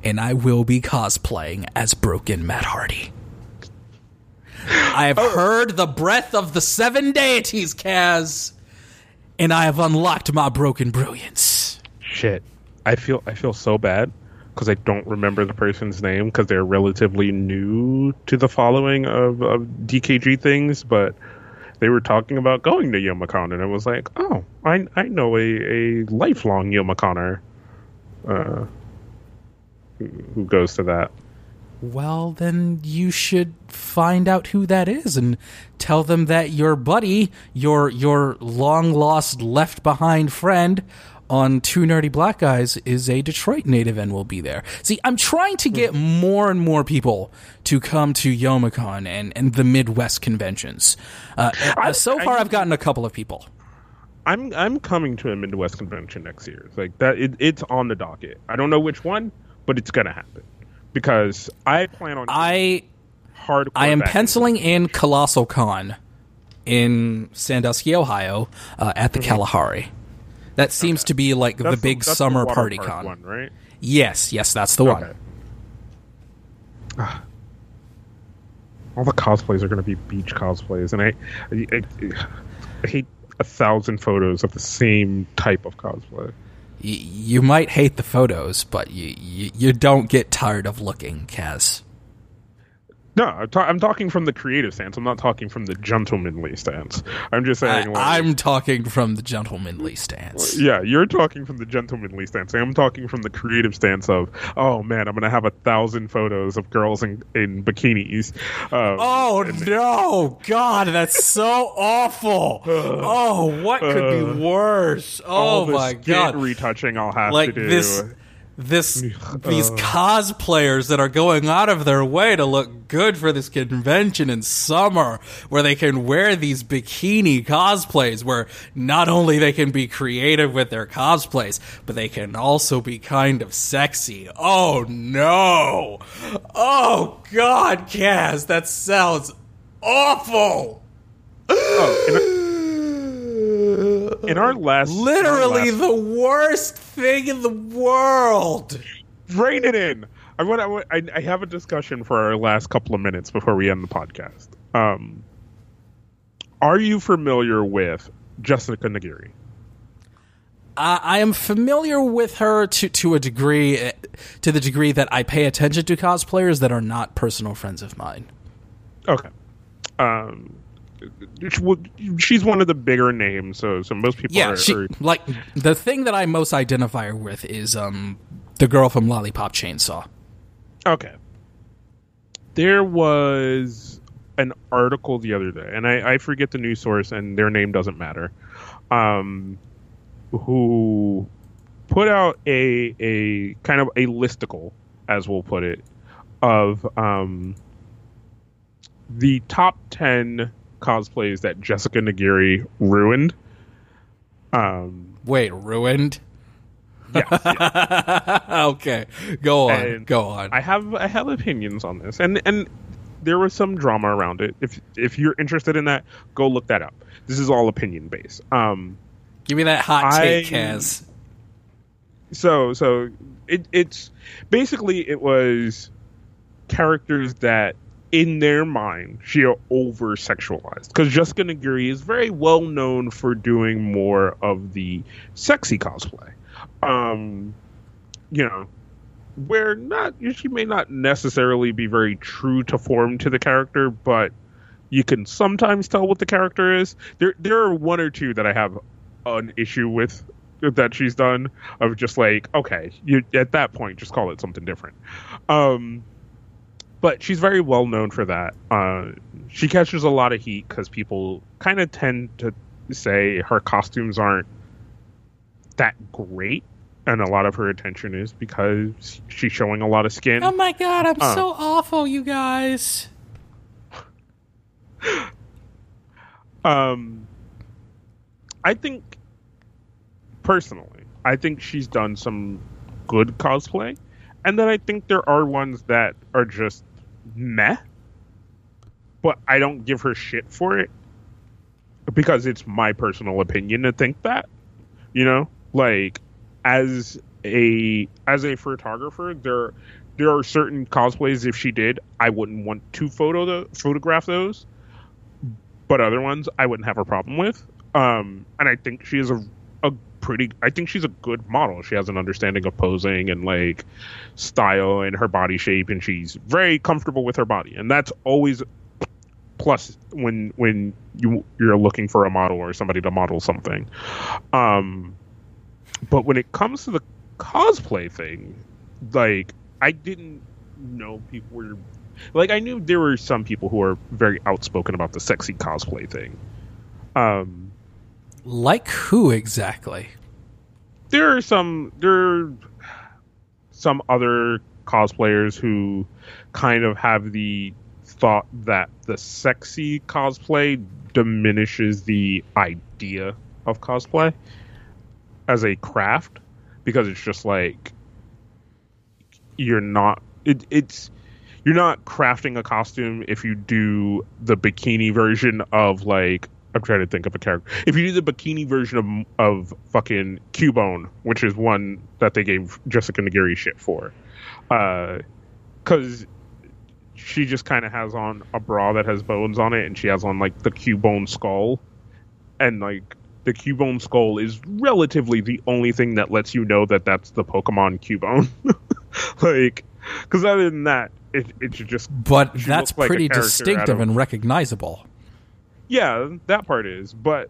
And I will be cosplaying as Broken Matt Hardy. I have oh. heard the breath of the seven deities, Kaz, and I have unlocked my broken brilliance. Shit. I feel I feel so bad because I don't remember the person's name because they're relatively new to the following of, of DKG things, but they were talking about going to Youmacon, and I was like, oh, I I know a, a lifelong Youmaconer uh, who, who goes to that. Well, then you should find out who that is and tell them that your buddy, your your long lost left behind friend, on Two Nerdy Black Guys is a Detroit native and will be there. See, I'm trying to get more and more people to come to Youmacon and, and the Midwest conventions. Uh, I, so far, I, have gotten a couple of people. I'm I'm coming to a Midwest convention next year. It's like that. It, it's on the docket. I don't know which one, but it's gonna happen because I plan on. I hard. I am penciling in Colossal Con in Sandusky, Ohio, uh, at the mm-hmm. Kalahari. That seems okay. to be like that's the big the, summer the party con, one, right? Yes, yes, that's the okay. one. All the cosplays are going to be beach cosplays, and I, I, I, I hate a thousand photos of the same type of cosplay. you might hate the photos, but you, you, you don't get tired of looking, Kaz. No, I'm, ta- I'm, talking from the creative stance. I'm not talking from the gentlemanly stance. I'm just saying. I, am talking from the gentlemanly stance. Yeah, you're talking from the gentlemanly stance. I'm talking from the creative stance of, oh man, I'm gonna have a thousand photos of girls in, in bikinis. Um, oh no, God, that's so awful. oh, what could uh, be worse? Oh my God, retouching I'll have like to do. This, this these cosplayers that are going out of their way to look good for this convention in summer where they can wear these bikini cosplays where not only they can be creative with their cosplays but they can also be kind of sexy. Oh no! Oh god Kaz that sounds awful! Oh, in our last, literally our last, the worst thing in the world. Rein it in. I want. I, I have a discussion for our last couple of minutes before we end the podcast. Um, are you familiar with Jessica Nigiri? I am familiar with her to to a degree, eh, to the degree that I pay attention to cosplayers that are not personal friends of mine. Okay. Um, she's one of the bigger names, so so most people yeah, are, she, are, like the thing that I most identify her with is um the girl from Lollipop Chainsaw. Okay. There was an article the other day, and I, I forget the news source, and their name doesn't matter. Um, who put out a a kind of a listicle, as we'll put it, of um the top ten cosplays that Jessica Nigiri ruined. Um, Wait, ruined? Yes. yes. okay, go on. And go on. I have I have opinions on this, and and there was some drama around it. If if you're interested in that, go look that up. This is all opinion based. Um, Give me that hot take, Kaz. So so it, it's basically it was characters that in their mind, she over sexualized because Jessica Nigiri is very well known for doing more of the sexy cosplay. Um, you know, where not she may not necessarily be very true to form to the character, but you can sometimes tell what the character is. There, there are one or two that I have an issue with that she's done of just like, okay, you at that point just call it something different. Um, but she's very well known for that. Uh, she catches a lot of heat because people kind of tend to say her costumes aren't that great, and a lot of her attention is because she's showing a lot of skin. Oh my god, I'm uh, so awful, you guys. um, I think personally, I think she's done some good cosplay, and then I think there are ones that are just meh. But I don't give her shit for it because it's my personal opinion to think that. You know, like as a as a photographer, there there are certain cosplays if she did, I wouldn't want to photo the photograph those. But other ones I wouldn't have a problem with. Um, and I think she is a a pretty I think she's a good model. She has an understanding of posing and like style and her body shape and she's very comfortable with her body. And that's always plus when when you you're looking for a model or somebody to model something. Um but when it comes to the cosplay thing, like I didn't know people were like I knew there were some people who are very outspoken about the sexy cosplay thing. Um like who exactly? There are some there are some other cosplayers who kind of have the thought that the sexy cosplay diminishes the idea of cosplay as a craft because it's just like you're not it, it's you're not crafting a costume if you do the bikini version of like I'm trying to think of a character. If you do the bikini version of of fucking Cubone, which is one that they gave Jessica Nigiri shit for, Uh because uh, she just kind of has on a bra that has bones on it, and she has on like the Cubone skull, and like the Cubone skull is relatively the only thing that lets you know that that's the Pokemon Cubone. like, because other than that, it, it's just. But that's pretty like distinctive and recognizable. Yeah, that part is. But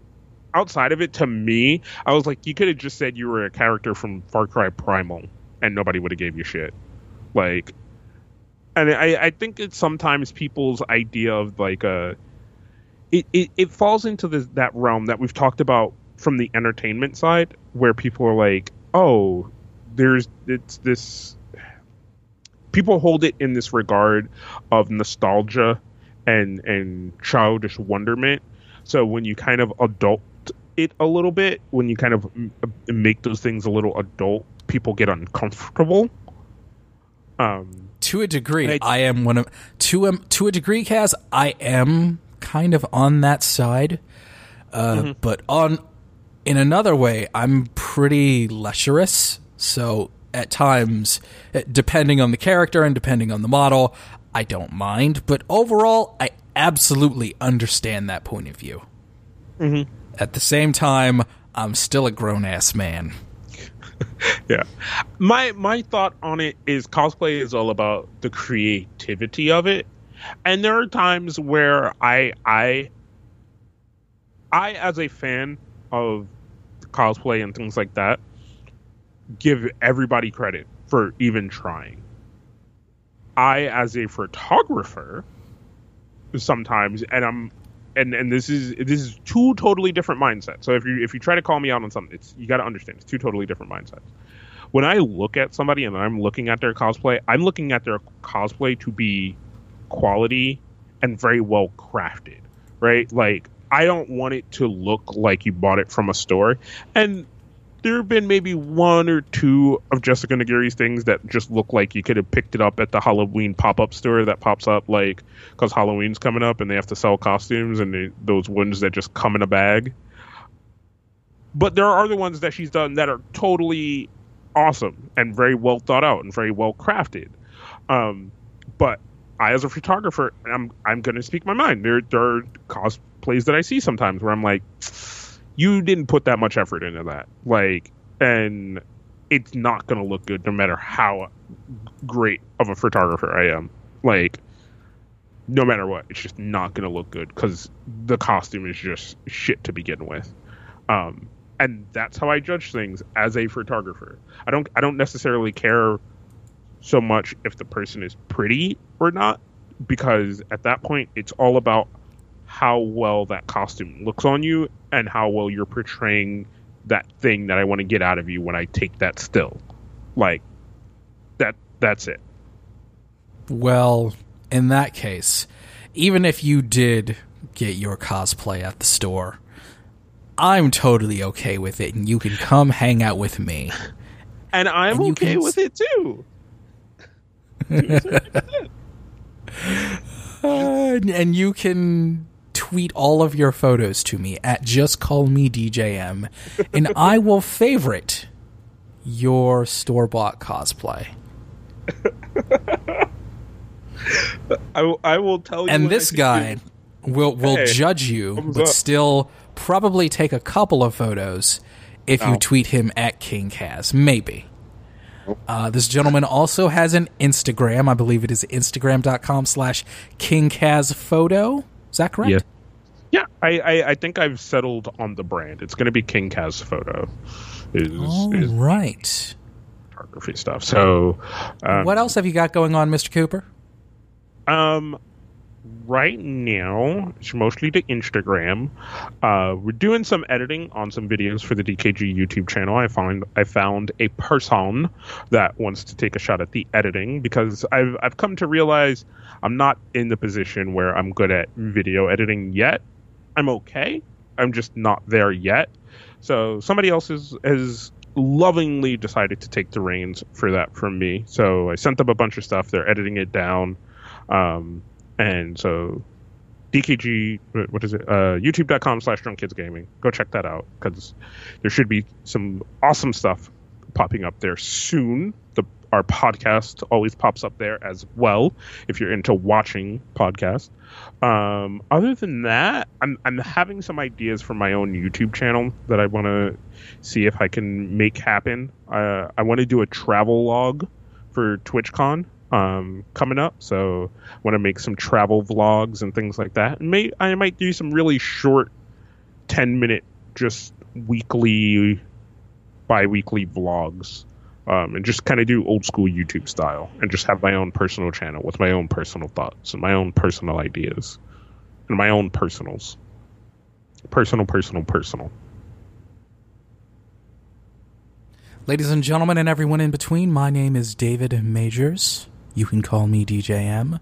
outside of it, to me, I was like, you could have just said you were a character from Far Cry Primal, and nobody would have gave you shit. Like, and I, I think it's sometimes people's idea of like a. It, it, it falls into this, that realm that we've talked about from the entertainment side, where people are like, oh, there's it's this. People hold it in this regard of nostalgia and and childish wonderment. So when you kind of adult it a little bit, when you kind of make those things a little adult, people get uncomfortable. Um, to a degree, I, I, am one of to a to a degree, Kaz. I am kind of on that side, uh, mm-hmm. but on in another way, I'm pretty lecherous. So at times, eh, depending on the character and depending on the model, I don't mind, but overall, I absolutely understand that point of view. Mm-hmm. At the same time, I'm still a grown ass man. yeah, my my thought on it is cosplay is all about the creativity of it, and there are times where I I I as a fan of cosplay and things like that give everybody credit for even trying I, as a photographer, sometimes, and I'm, and and this is this is two totally different mindsets. So if you if you try to call me out on something, it's you got to understand it's two totally different mindsets. When I look at somebody and I'm looking at their cosplay, I'm looking at their cosplay to be quality and very well crafted, right? Like I don't want it to look like you bought it from a store. And there have been maybe one or two of Jessica Nigiri's things that just look like you could have picked it up at the Halloween pop up store that pops up like because Halloween's coming up and they have to sell costumes and they, those ones that just come in a bag. But there are other ones that she's done that are totally awesome and very well thought out and very well crafted. Um, but I, as a photographer, I'm I'm going to speak my mind. There there are cosplays that I see sometimes where I'm like you didn't put that much effort into that. Like, and it's not going to look good no matter how great of a photographer I am. Like, no matter what, it's just not going to look good because the costume is just shit to begin with. Um, and that's how I judge things as a photographer. I don't I don't necessarily care so much if the person is pretty or not, because at that point it's all about how well that costume looks on you and how well you're portraying that thing that I want to get out of you when I take that still. Like that that's it. Well, in that case, even if you did get your cosplay at the store, I'm totally okay with it and you can come hang out with me. And I'm and okay with it too. uh, and you can tweet all of your photos to me at just call me DJM, and I will favorite your store bought cosplay. I, I will tell you. And this guy will will hey, judge you, but up. still probably take a couple of photos if you tweet him at King Kaz. Maybe. Uh, this gentleman also has an Instagram. I believe it is instagram.com slash King Kaz photo. Is that correct? Yeah. Yeah, I, I, I, think I've settled on the brand. It's going to be King Kaz Photo. Is, All is right. Photography stuff. So, um, what else have you got going on, Mr. Cooper? Um, right now it's mostly to Instagram. Uh, we're doing some editing on some videos for the DKG YouTube channel. I find I found a person that wants to take a shot at the editing because I've I've come to realize I'm not in the position where I'm good at video editing yet. I'm okay. I'm just not there yet. So somebody else is has lovingly decided to take the reins for that from me. So I sent them a bunch of stuff. They're editing it down. Um, and so DKG, what is it? Uh, YouTube.com slash Drunk Kids Gaming. Go check that out because there should be some awesome stuff popping up there soon. Our podcast always pops up there as well if you're into watching podcasts. Um, other than that, I'm I'm having some ideas for my own YouTube channel that I want to see if I can make happen. Uh, I want to do a travel log for TwitchCon um, coming up, so I want to make some travel vlogs and things like that. And may I might do some really short, ten minute, just weekly, bi-weekly vlogs um, and just kind of do old school YouTube style and just have my own personal channel with my own personal thoughts and my own personal ideas and my own personals. Personal, personal, personal. Ladies and gentlemen, and everyone in between, my name is David Majors. You can call me DJM.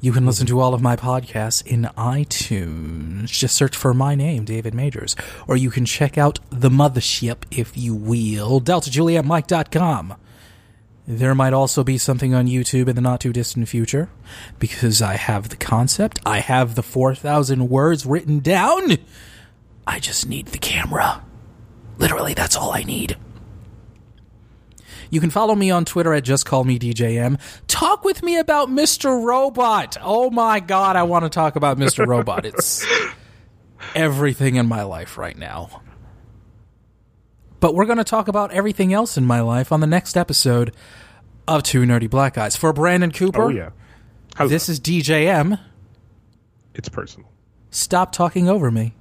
You can listen to all of my podcasts in iTunes. Just search for my name, David Majors. Or you can check out the mothership, if you will, deltajulietmike.com. There might also be something on YouTube in the not too distant future because I have the concept. I have the 4,000 words written down. I just need the camera. Literally, that's all I need. You can follow me on Twitter at just call me DJM. Talk with me about Mr. Robot. Oh my god, I want to talk about Mr. Robot. It's everything in my life right now. But we're going to talk about everything else in my life on the next episode of Two Nerdy Black Guys. For Brandon Cooper, oh, yeah. this is DJM. It's personal. Stop talking over me.